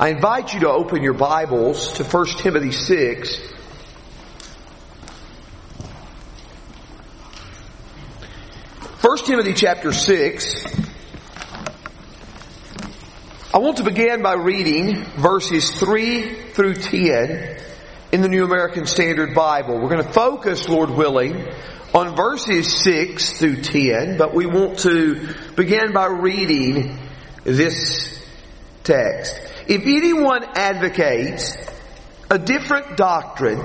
I invite you to open your Bibles to 1 Timothy 6. First Timothy chapter 6. I want to begin by reading verses 3 through 10 in the New American Standard Bible. We're going to focus, Lord willing, on verses 6 through 10, but we want to begin by reading this text. If anyone advocates a different doctrine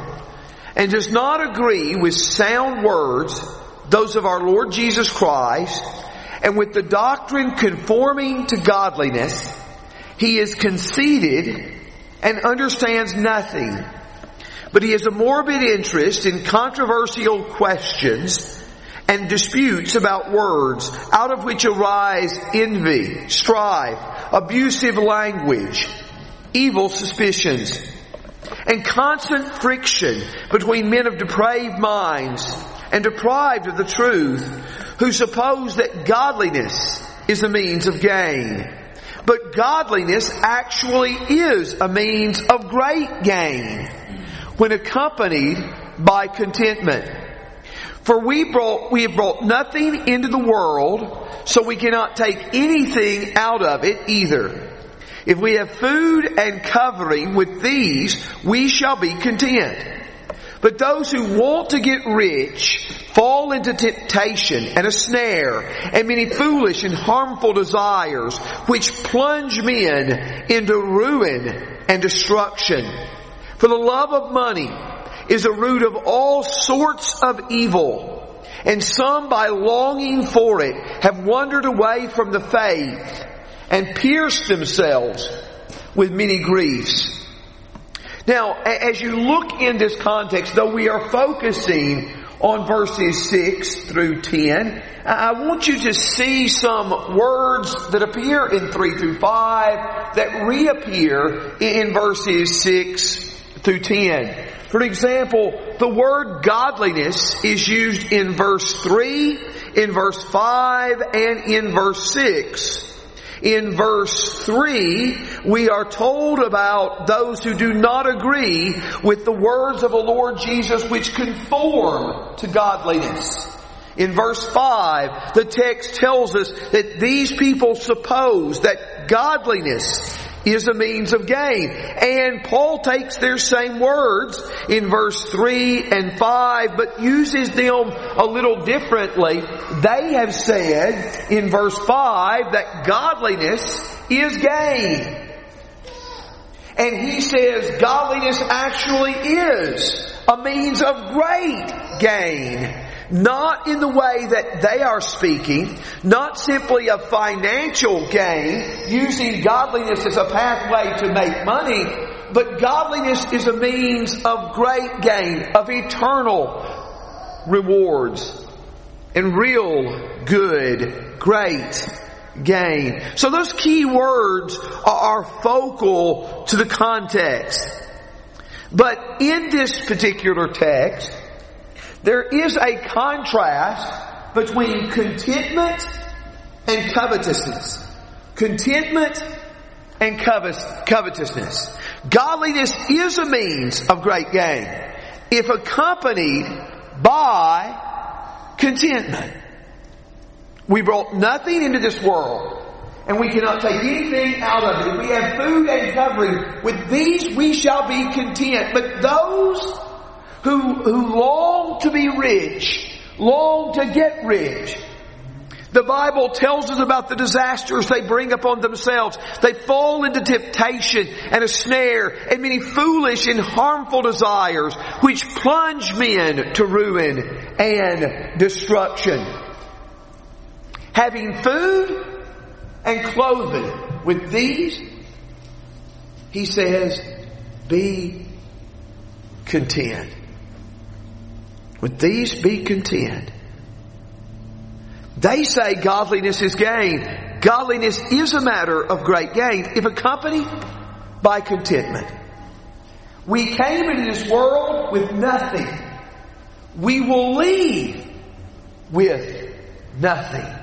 and does not agree with sound words, those of our Lord Jesus Christ, and with the doctrine conforming to godliness, he is conceited and understands nothing. But he has a morbid interest in controversial questions and disputes about words, out of which arise envy, strife, abusive language, evil suspicions, and constant friction between men of depraved minds and deprived of the truth, who suppose that godliness is a means of gain. But godliness actually is a means of great gain when accompanied by contentment. For we brought, we have brought nothing into the world, so we cannot take anything out of it either. If we have food and covering with these, we shall be content. But those who want to get rich fall into temptation and a snare and many foolish and harmful desires which plunge men into ruin and destruction. For the love of money is a root of all sorts of evil. And some by longing for it have wandered away from the faith and pierced themselves with many griefs. Now, as you look in this context, though we are focusing on verses 6 through 10, I want you to see some words that appear in 3 through 5 that reappear in verses 6 through 10. For example, the word godliness is used in verse 3, in verse 5, and in verse 6. In verse 3, we are told about those who do not agree with the words of the Lord Jesus which conform to godliness. In verse 5, the text tells us that these people suppose that godliness is a means of gain. And Paul takes their same words in verse 3 and 5, but uses them a little differently. They have said in verse 5 that godliness is gain. And he says godliness actually is a means of great gain. Not in the way that they are speaking, not simply a financial gain, using godliness as a pathway to make money, but godliness is a means of great gain, of eternal rewards, and real good, great gain. So those key words are focal to the context. But in this particular text, there is a contrast between contentment and covetousness. Contentment and covetousness. Godliness is a means of great gain if accompanied by contentment. We brought nothing into this world and we cannot take anything out of it. We have food and covering, with these we shall be content. But those who, who long to be rich, long to get rich. The Bible tells us about the disasters they bring upon themselves. They fall into temptation and a snare and many foolish and harmful desires which plunge men to ruin and destruction. Having food and clothing with these, he says, be content. With these be content. They say godliness is gain. Godliness is a matter of great gain if accompanied by contentment. We came into this world with nothing. We will leave with nothing.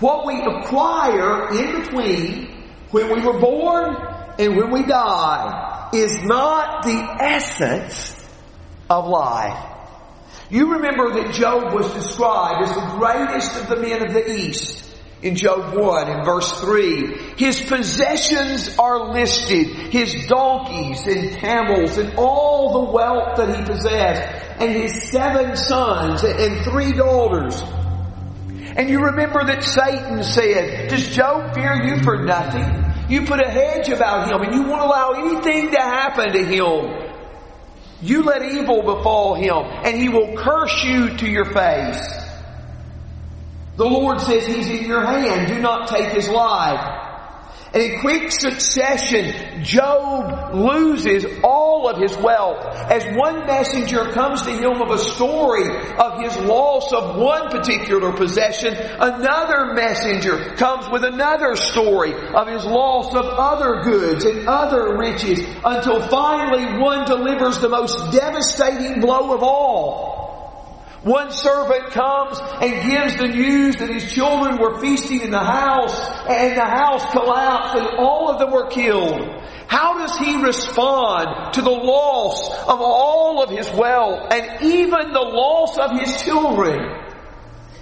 What we acquire in between when we were born and when we die is not the essence of life. You remember that Job was described as the greatest of the men of the East in Job 1 in verse 3. His possessions are listed, his donkeys and camels and all the wealth that he possessed, and his seven sons and three daughters. And you remember that Satan said, does Job fear you for nothing? You put a hedge about him and you won't allow anything to happen to him. You let evil befall him and he will curse you to your face. The Lord says He's in your hand. Do not take His life. And in quick succession, Job loses all of his wealth as one messenger comes to him of a story of his loss of one particular possession. Another messenger comes with another story of his loss of other goods and other riches until finally one delivers the most devastating blow of all. One servant comes and gives the news that his children were feasting in the house and the house collapsed and all of them were killed. How does he respond to the loss of all of his wealth and even the loss of his children?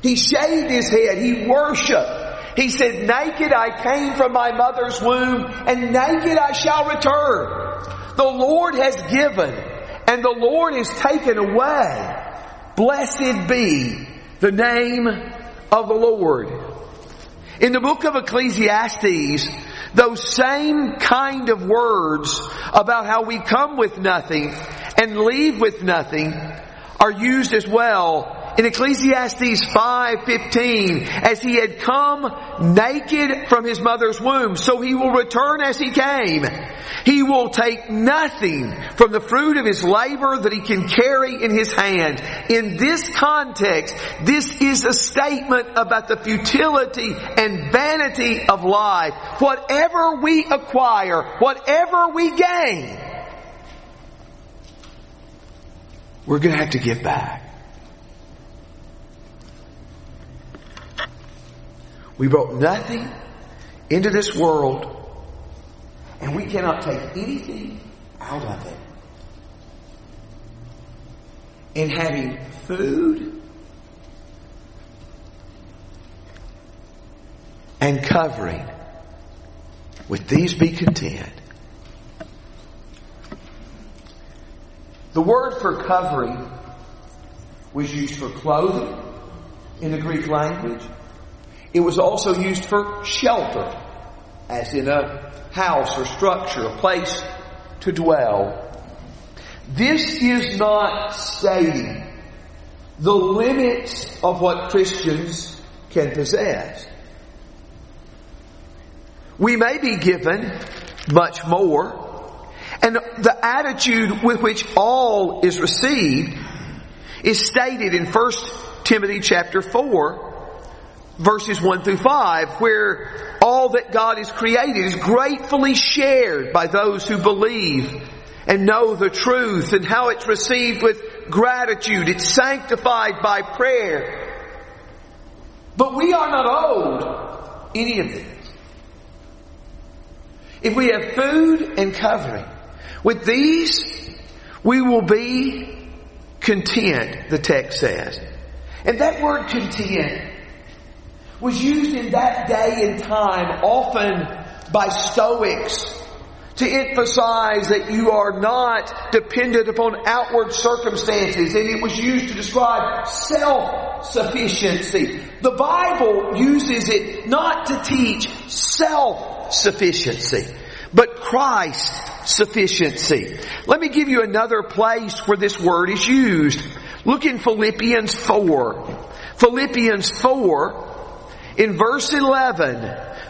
He shaved his head. He worshiped. He said, naked I came from my mother's womb and naked I shall return. The Lord has given and the Lord has taken away. Blessed be the name of the Lord. In the book of Ecclesiastes, those same kind of words about how we come with nothing and leave with nothing are used as well in Ecclesiastes 5:15 as he had come naked from his mother's womb so he will return as he came. He will take nothing from the fruit of his labor that he can carry in his hand. In this context this is a statement about the futility and vanity of life. Whatever we acquire whatever we gain we're going to have to give back We brought nothing into this world and we cannot take anything out of it. In having food and covering, with these be content. The word for covering was used for clothing in the Greek language. It was also used for shelter, as in a house or structure, a place to dwell. This is not stating the limits of what Christians can possess. We may be given much more, and the attitude with which all is received is stated in 1 Timothy chapter 4 verses 1 through 5, where all that God has created is gratefully shared by those who believe and know the truth and how it's received with gratitude. It's sanctified by prayer. But we are not owed any of this. If we have food and covering, with these we will be content, the text says. And that word content was used in that day and time often by Stoics to emphasize that you are not dependent upon outward circumstances and it was used to describe self-sufficiency. The Bible uses it not to teach self-sufficiency, but Christ sufficiency. Let me give you another place where this word is used. Look in Philippians 4. Philippians 4 in verse 11,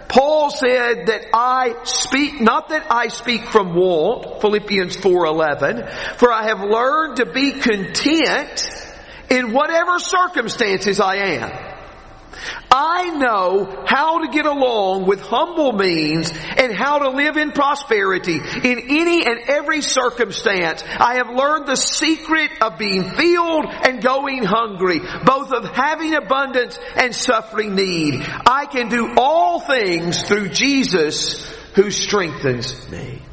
Paul said that I speak, not that I speak from want, Philippians 4.11, for I have learned to be content in whatever circumstances I am. I know how to get along with humble means and how to live in prosperity in any and every circumstance. I have learned the secret of being filled and going hungry, both of having abundance and suffering need. I can do all things through Jesus who strengthens me.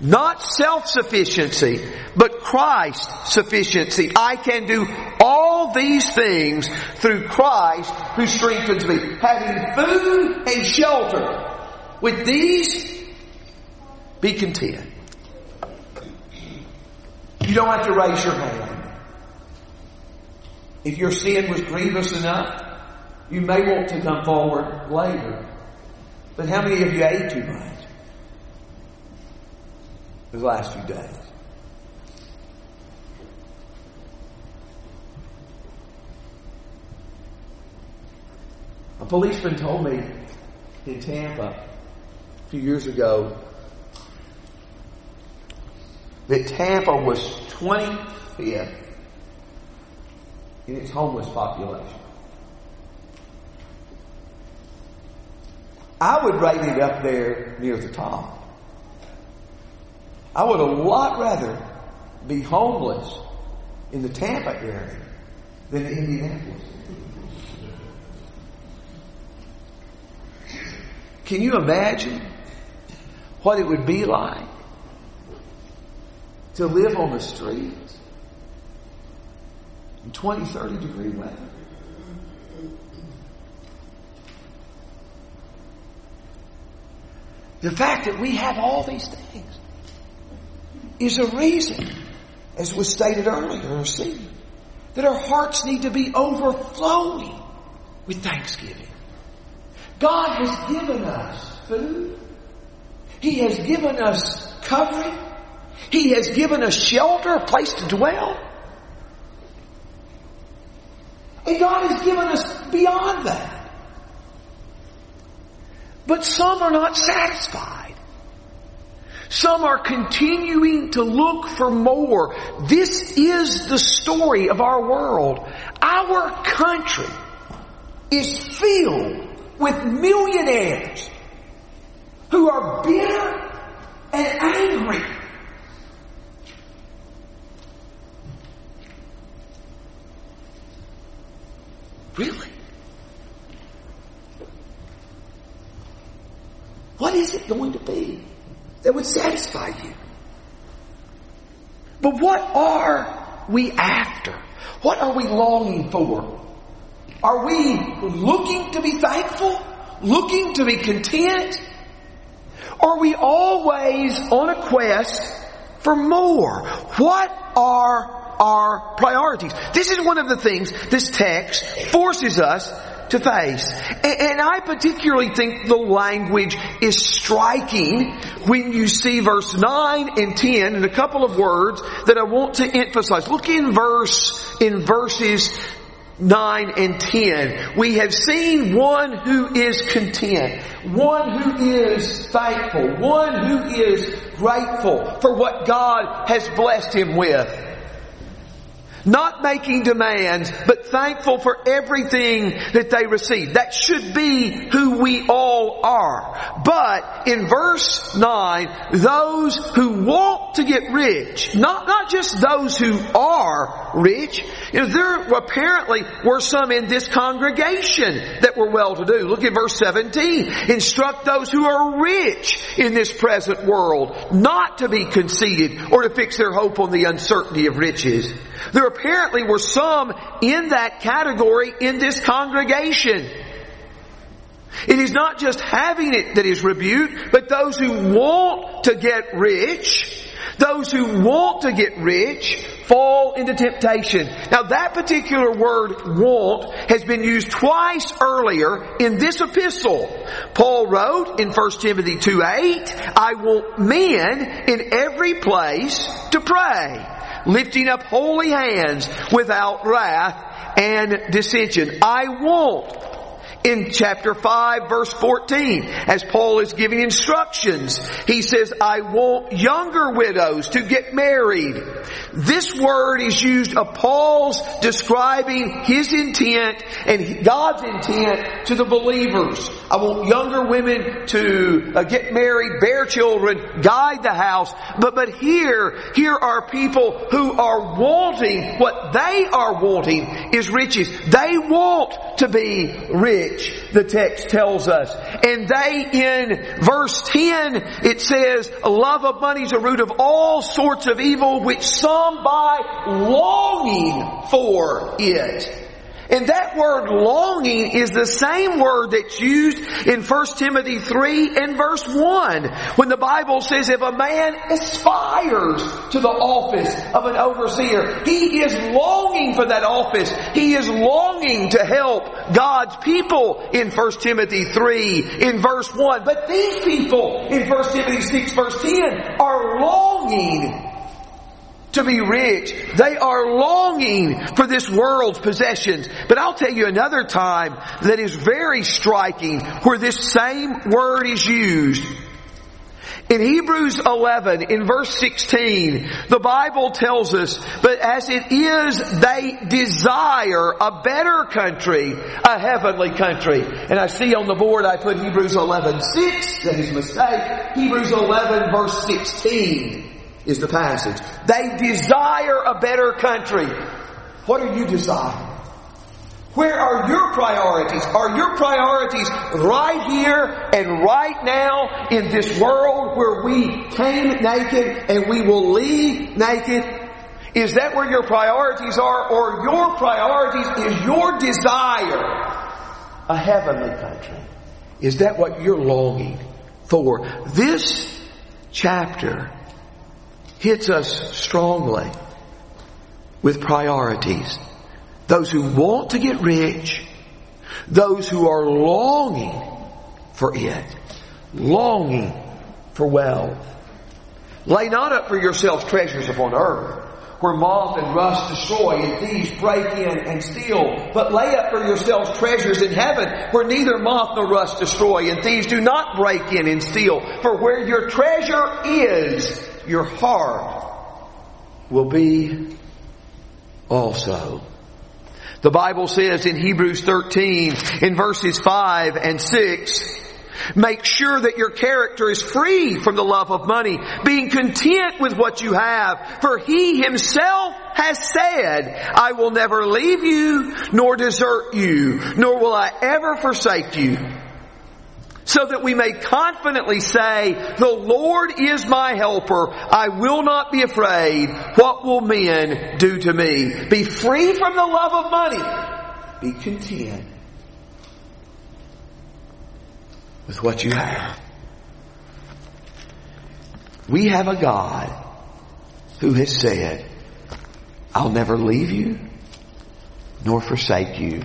Not self-sufficiency, but Christ's sufficiency. I can do all these things through Christ who strengthens me. Having food and shelter. With these, be content. You don't have to raise your hand. If your sin was grievous enough, you may want to come forward later. But how many of you ate too much? The last few days. A policeman told me in Tampa a few years ago that Tampa was 25th in its homeless population. I would rate it up there near the top. I would a lot rather be homeless in the Tampa area than in Indianapolis. Can you imagine what it would be like to live on the streets in 20, 30 degree weather? The fact that we have all these things is a reason, as was stated earlier in our scene, that our hearts need to be overflowing with thanksgiving. God has given us food. He has given us covering. He has given us shelter, a place to dwell. And God has given us beyond that. But some are not satisfied. Some are continuing to look for more. This is the story of our world. Our country is filled with millionaires who are bitter and angry. Really? What is it going to be that would satisfy you? But what are we after? What are we longing for? Are we looking to be thankful? Looking to be content? Are we always on a quest for more? What are our priorities? This is one of the things this text forces us to face. And I particularly think the language is striking when you see verse 9 and 10 and a couple of words that I want to emphasize. Look in verse, in verses 9 and 10. We have seen one who is content, one who is thankful, one who is grateful for what God has blessed him with. Not making demands, but thankful for everything that they receive. That should be who we all are. But in verse 9, those who want to get rich, not, not just those who are rich, you know, there apparently were some in this congregation that were well to do. Look at verse 17. Instruct those who are rich in this present world not to be conceited or to fix their hope on the uncertainty of riches. There apparently were some in that category in this congregation. It is not just having it that is rebuked, but those who want to get rich, those who want to get rich fall into temptation. Now that particular word want has been used twice earlier in this epistle. Paul wrote in 1 Timothy 2 8, I want men in every place to pray lifting up holy hands without wrath and dissension. I want in chapter 5 verse 14 as Paul is giving instructions. He says, I want younger widows to get married. This word is used of Paul's describing his intent and God's intent to the believers. I want younger women to uh, get married, bear children, guide the house. But, but here, here are people who are wanting, what they are wanting is riches. They want to be rich. the text tells us. And they in verse 10, it says, love of money is a root of all sorts of evil, which some by longing for it and that word longing is the same word that's used in 1 Timothy 3 and verse 1 when the Bible says if a man aspires to the office of an overseer, he is longing for that office. He is longing to help God's people in 1 Timothy 3 in verse 1. But these people in 1 Timothy 6 verse 10 are longing to be rich. They are longing for this world's possessions. But I'll tell you another time that is very striking where this same word is used. In Hebrews 11, in verse 16, the Bible tells us, but as it is, they desire a better country, a heavenly country. And I see on the board I put Hebrews 11, 6, that is a mistake. Hebrews 11 verse 16 is the passage. They desire a better country. What are you desiring? Where are your priorities? Are your priorities right here and right now in this world where we came naked and we will leave naked? Is that where your priorities are? Or your priorities is your desire a heavenly country? Is that what you're longing for? This chapter hits us strongly with priorities. Those who want to get rich, those who are longing for it, longing for wealth. Lay not up for yourselves treasures upon earth, where moth and rust destroy and thieves break in and steal. But lay up for yourselves treasures in heaven, where neither moth nor rust destroy and thieves do not break in and steal. For where your treasure is, your heart will be also. The Bible says in Hebrews 13 in verses 5 and 6, Make sure that your character is free from the love of money, being content with what you have. For he himself has said, I will never leave you, nor desert you, nor will I ever forsake you so that we may confidently say, the Lord is my helper. I will not be afraid. What will men do to me? Be free from the love of money. Be content with what you have. We have a God who has said, I'll never leave you nor forsake you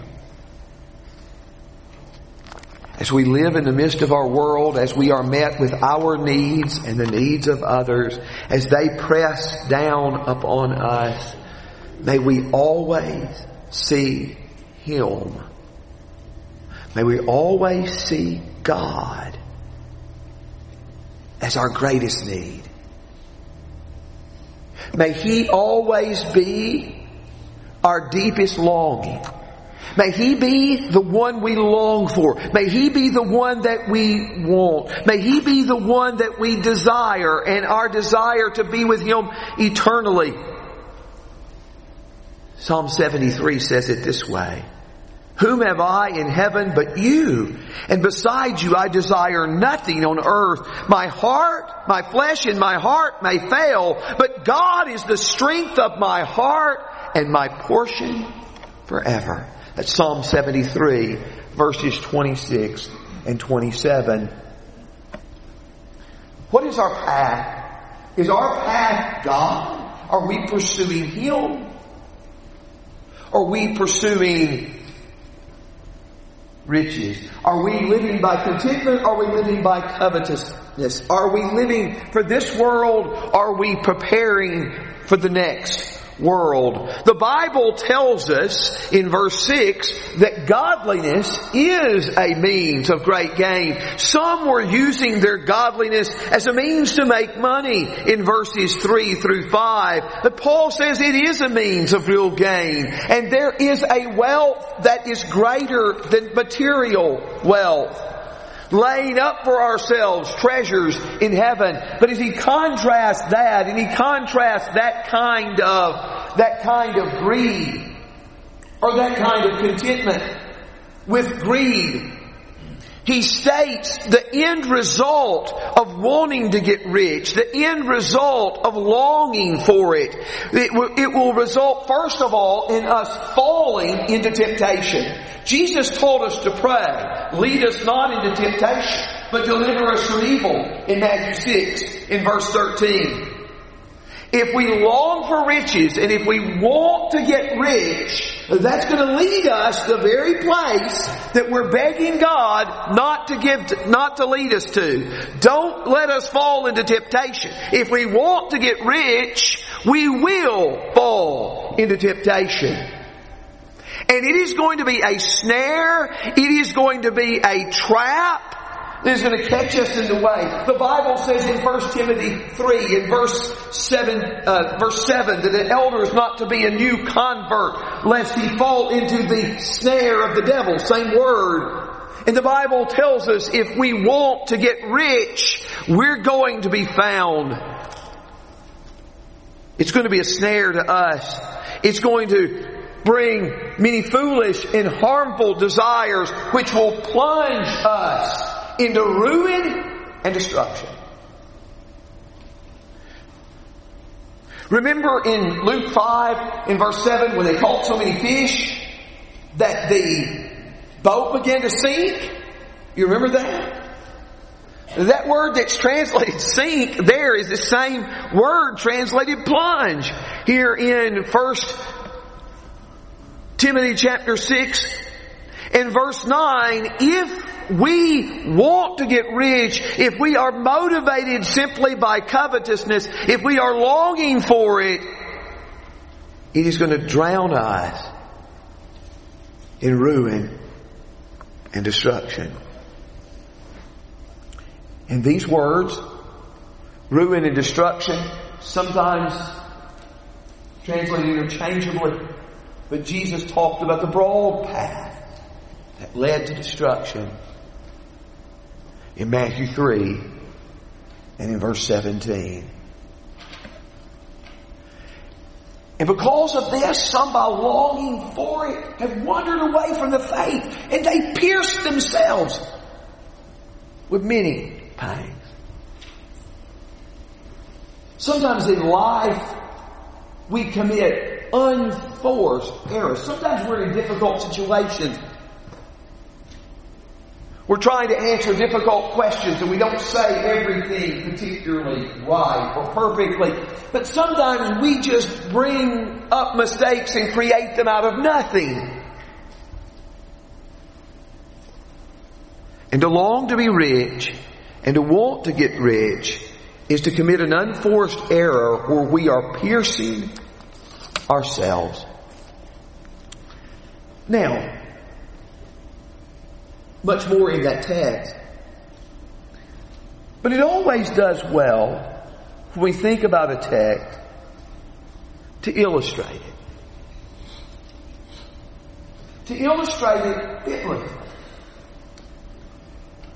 as we live in the midst of our world, as we are met with our needs and the needs of others, as they press down upon us, may we always see Him. May we always see God as our greatest need. May He always be our deepest longing. May He be the one we long for. May He be the one that we want. May He be the one that we desire and our desire to be with Him eternally. Psalm 73 says it this way. Whom have I in heaven but you? And besides you I desire nothing on earth. My heart, my flesh and my heart may fail, but God is the strength of my heart and my portion forever. That's Psalm 73 verses 26 and 27. What is our path? Is our path God? Are we pursuing Him? Are we pursuing riches? Are we living by contentment? Are we living by covetousness? Are we living for this world? Are we preparing for the next? World. The Bible tells us in verse 6 that godliness is a means of great gain. Some were using their godliness as a means to make money in verses 3 through 5. But Paul says it is a means of real gain. And there is a wealth that is greater than material wealth laying up for ourselves treasures in heaven. But as he contrasts that, and he contrasts that kind of, that kind of greed, or that kind of contentment, with greed. He states the end result of wanting to get rich, the end result of longing for it. It will, it will result first of all in us falling into temptation. Jesus told us to pray, lead us not into temptation, but deliver us from evil in Matthew 6 in verse 13. If we long for riches and if we want to get rich, that's going to lead us to the very place that we're begging God not to give, not to lead us to. Don't let us fall into temptation. If we want to get rich, we will fall into temptation. And it is going to be a snare. It is going to be a trap is going to catch us in the way. The Bible says in 1 Timothy 3 in verse 7, uh, verse 7 that an elder is not to be a new convert lest he fall into the snare of the devil. Same word. And the Bible tells us if we want to get rich, we're going to be found. It's going to be a snare to us. It's going to bring many foolish and harmful desires which will plunge us into ruin and destruction. Remember in Luke 5 in verse 7 when they caught so many fish that the boat began to sink? You remember that? That word that's translated sink there is the same word translated plunge here in first Timothy chapter 6 and verse 9. If we want to get rich, if we are motivated simply by covetousness, if we are longing for it, it is going to drown us in ruin and destruction. And these words, ruin and destruction, sometimes translated interchangeably, but Jesus talked about the broad path that led to destruction in Matthew 3 and in verse 17. And because of this, some by longing for it have wandered away from the faith and they pierced themselves with many pangs. Sometimes in life, we commit unforced errors. Sometimes we're in difficult situations we're trying to answer difficult questions and we don't say everything particularly right or perfectly. But sometimes we just bring up mistakes and create them out of nothing. And to long to be rich and to want to get rich is to commit an unforced error where we are piercing ourselves. Now, much more in that text. But it always does well when we think about a text to illustrate it. To illustrate it biblically.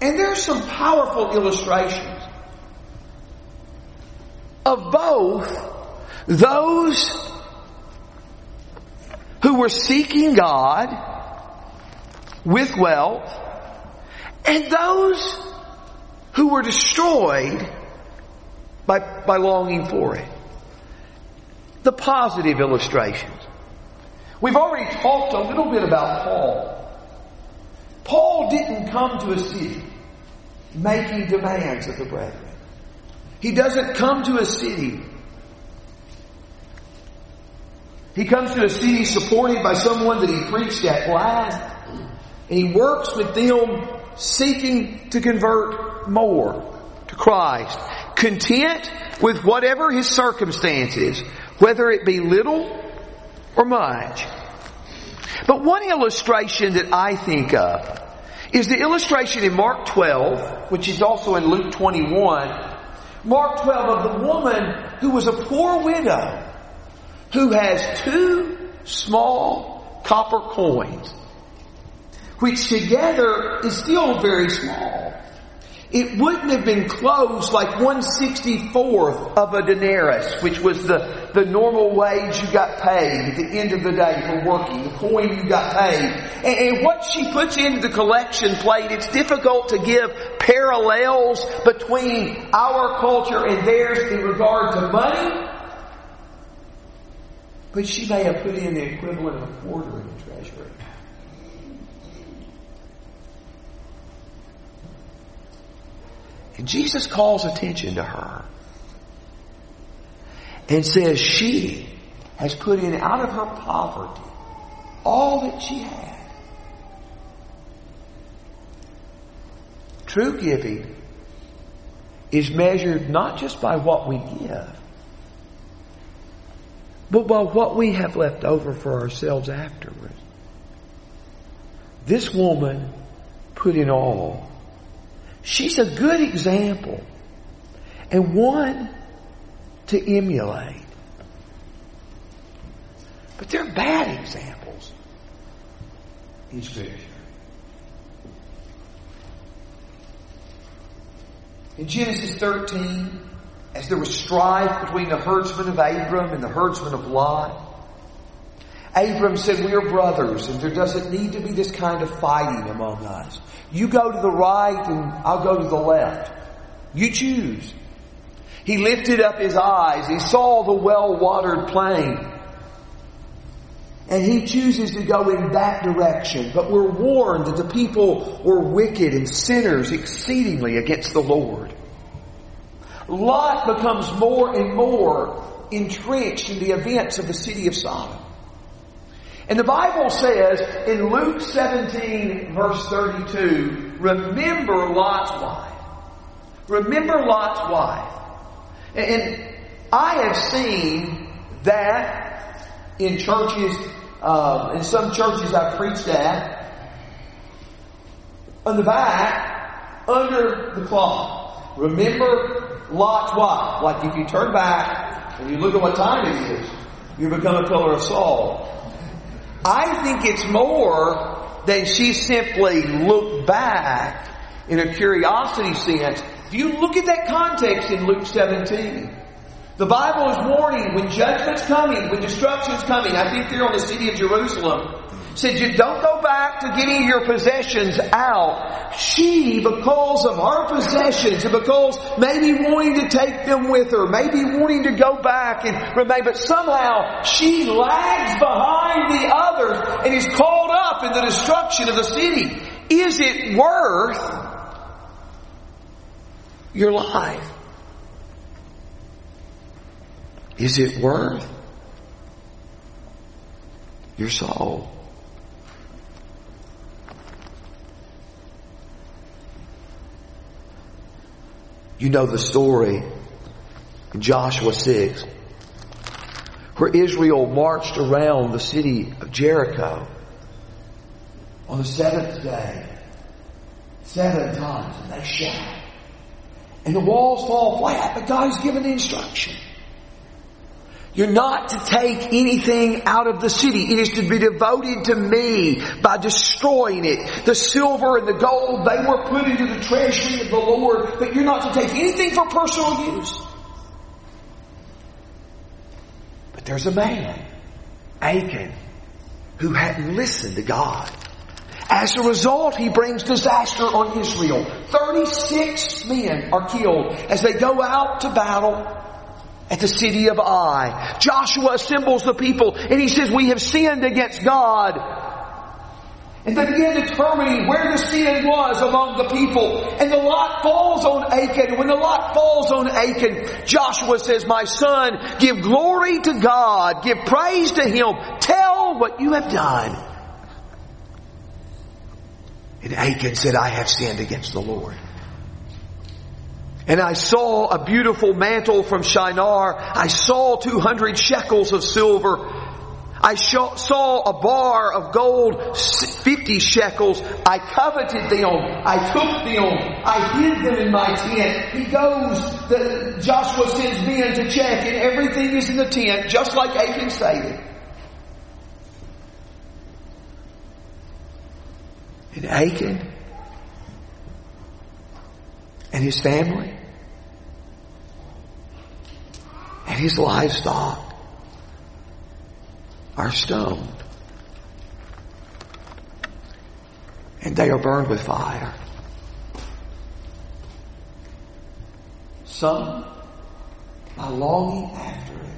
And there's some powerful illustrations of both those who were seeking God with wealth and those who were destroyed by, by longing for it. The positive illustrations. We've already talked a little bit about Paul. Paul didn't come to a city making demands of the brethren. He doesn't come to a city. He comes to a city supported by someone that he preached at last. And he works with them seeking to convert more to Christ, content with whatever his circumstances, whether it be little or much. But one illustration that I think of is the illustration in Mark 12, which is also in Luke 21. Mark 12 of the woman who was a poor widow who has two small copper coins which together is still very small. it wouldn't have been close like 164th of a denarius, which was the, the normal wage you got paid at the end of the day for working, the coin you got paid. And, and what she puts into the collection plate, it's difficult to give parallels between our culture and theirs in regard to money. But she may have put in the equivalent of a quarter in the treasury. And Jesus calls attention to her and says she has put in out of her poverty all that she had. True giving is measured not just by what we give, but by what we have left over for ourselves afterwards. This woman put in all She's a good example and one to emulate. But they're bad examples in Scripture. In Genesis 13, as there was strife between the herdsmen of Abram and the herdsmen of Lot, Abram said, We are brothers, and there doesn't need to be this kind of fighting among us. You go to the right, and I'll go to the left. You choose. He lifted up his eyes. He saw the well-watered plain. And he chooses to go in that direction. But we're warned that the people were wicked and sinners exceedingly against the Lord. Lot becomes more and more entrenched in the events of the city of Sodom. And the Bible says in Luke 17 verse 32, remember Lot's wife. Remember Lot's wife. And I have seen that in churches, um, in some churches I've preached at, on the back, under the cloth. Remember Lot's wife. Like if you turn back and you look at what time it is, you become a pillar of salt. I think it's more than she simply looked back in a curiosity sense. If you look at that context in Luke 17, the Bible is warning when judgment's coming, when destruction's coming. I think they're on the city of Jerusalem said, you don't go back to getting your possessions out. She, because of her possessions and because maybe wanting to take them with her, maybe wanting to go back and remain, but somehow she lags behind the others and is caught up in the destruction of the city. Is it worth your life? Is it worth your soul? You know the story in Joshua 6 where Israel marched around the city of Jericho on the seventh day seven times and they shout. And the walls fall flat, but God has given the instruction. You're not to take anything out of the city. It is to be devoted to me by destroying it. The silver and the gold, they were put into the treasury of the Lord, but you're not to take anything for personal use. But there's a man, Achan, who hadn't listened to God. As a result, he brings disaster on Israel. 36 men are killed as they go out to battle at the city of Ai. Joshua assembles the people and he says, we have sinned against God. And they begin determining where the sin was among the people. And the lot falls on Achan. When the lot falls on Achan, Joshua says, my son, give glory to God. Give praise to Him. Tell what you have done. And Achan said, I have sinned against the Lord. And I saw a beautiful mantle from Shinar. I saw 200 shekels of silver. I saw a bar of gold, 50 shekels. I coveted them. I took them. I hid them in my tent. He goes, the, Joshua sends men to check and everything is in the tent, just like Achan stated. And Achan and his family and his livestock are stoned. And they are burned with fire. Some, by longing after it,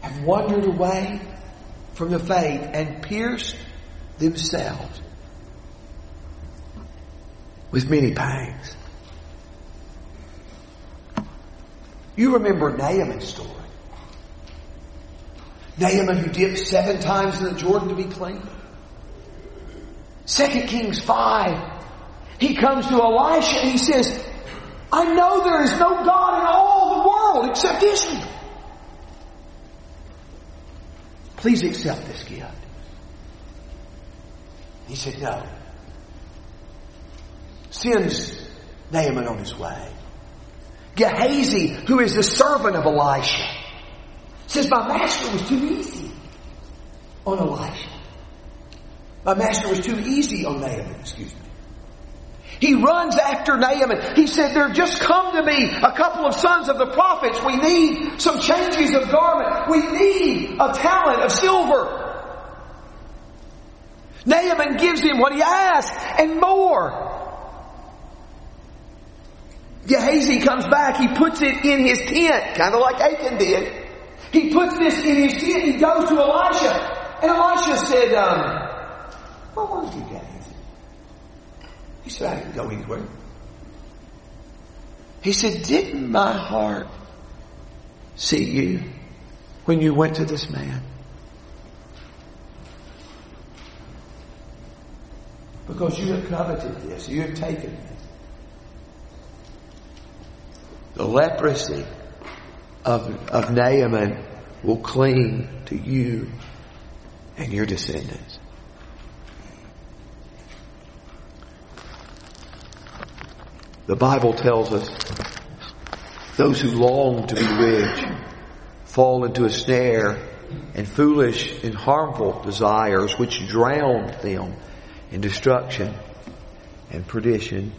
have wandered away from the faith and pierced themselves with many pangs. You remember Naaman's story. Naaman who dipped seven times in the Jordan to be clean. Second Kings 5. He comes to Elisha and he says, I know there is no God in all the world except Israel. Please accept this gift. He said, no. Sends Naaman on his way. Gehazi, who is the servant of Elisha, says, My master was too easy on Elisha. My master was too easy on Naaman, excuse me. He runs after Naaman. He said, there just come to me a couple of sons of the prophets. We need some changes of garment. We need a talent of silver. Naaman gives him what he asked and more. Gehazi comes back. He puts it in his tent, kind of like Achan did. He puts this in his tent. He goes to Elisha. And Elisha said, um, what was you, Gehazi? He said, I didn't go anywhere. He said, didn't my heart see you when you went to this man? Because you have coveted this. You have taken this. The leprosy of, of Naaman will cling to you and your descendants. The Bible tells us those who long to be rich fall into a snare and foolish and harmful desires which drown them in destruction and perdition.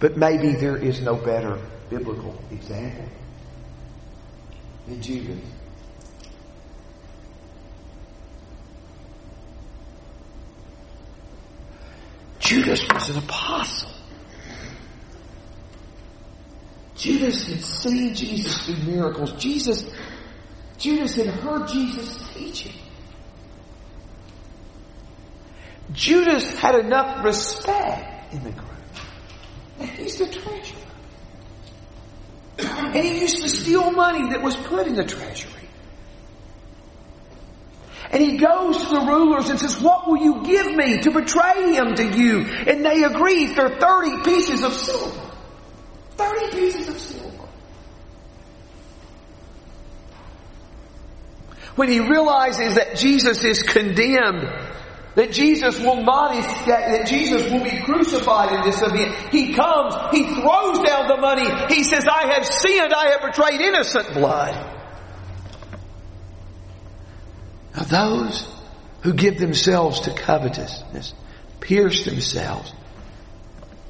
But maybe there is no better biblical example than Judas. Judas was an apostle. Judas had seen Jesus do miracles. Jesus, Judas had heard Jesus teaching. Judas had enough respect in the group. He's the treasurer. And he used to steal money that was put in the treasury. And he goes to the rulers and says, what will you give me to betray him to you? And they agree for 30 pieces of silver. 30 pieces of silver. When he realizes that Jesus is condemned, that Jesus will not escape, that Jesus will be crucified in this event, he comes, he throws down the money, he says, I have sinned, I have betrayed innocent blood. Now those who give themselves to covetousness pierce themselves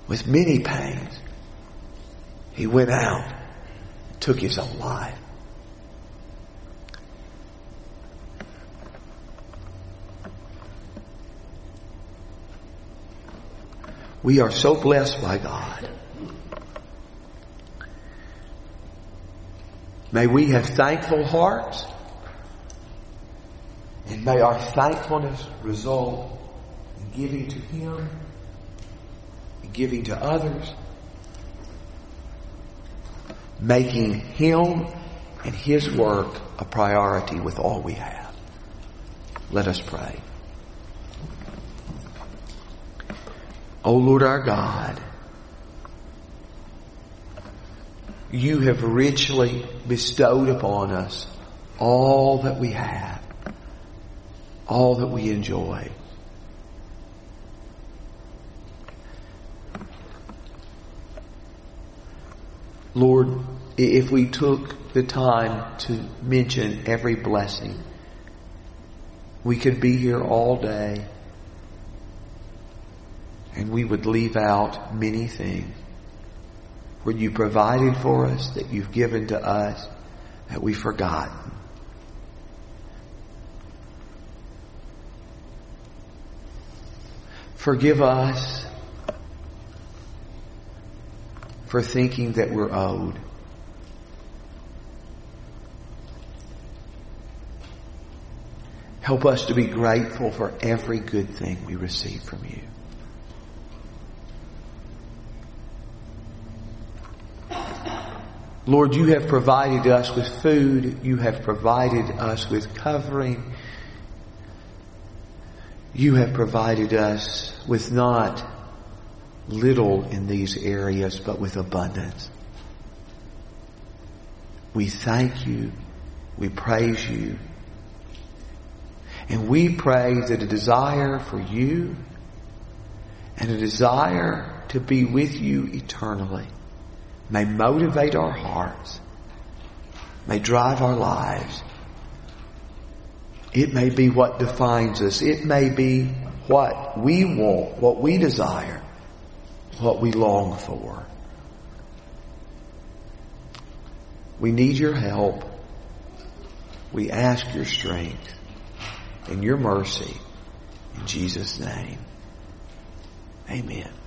with many pains he went out took his own life. We are so blessed by God. May we have thankful hearts and may our thankfulness result in giving to Him and giving to others making Him and His work a priority with all we have. Let us pray. O Lord our God, you have richly bestowed upon us all that we have, all that we enjoy. Lord, if we took the time to mention every blessing, we could be here all day and we would leave out many things. where you provided for us, that you've given to us, that we forgot. Forgive us for thinking that we're owed. Help us to be grateful for every good thing we receive from you. Lord, you have provided us with food. You have provided us with covering. You have provided us with not little in these areas, but with abundance. We thank you. We praise you. And we pray that a desire for you and a desire to be with you eternally may motivate our hearts, may drive our lives. It may be what defines us. It may be what we want, what we desire, what we long for. We need your help. We ask your strength and your mercy. In Jesus' name. Amen.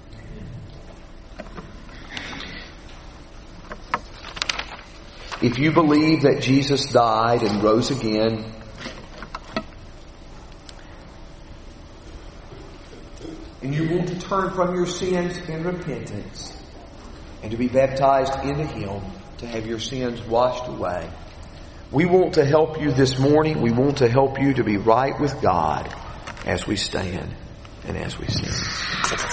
If you believe that Jesus died and rose again, and you want to turn from your sins in repentance and to be baptized into Him to have your sins washed away, we want to help you this morning. We want to help you to be right with God as we stand and as we sing.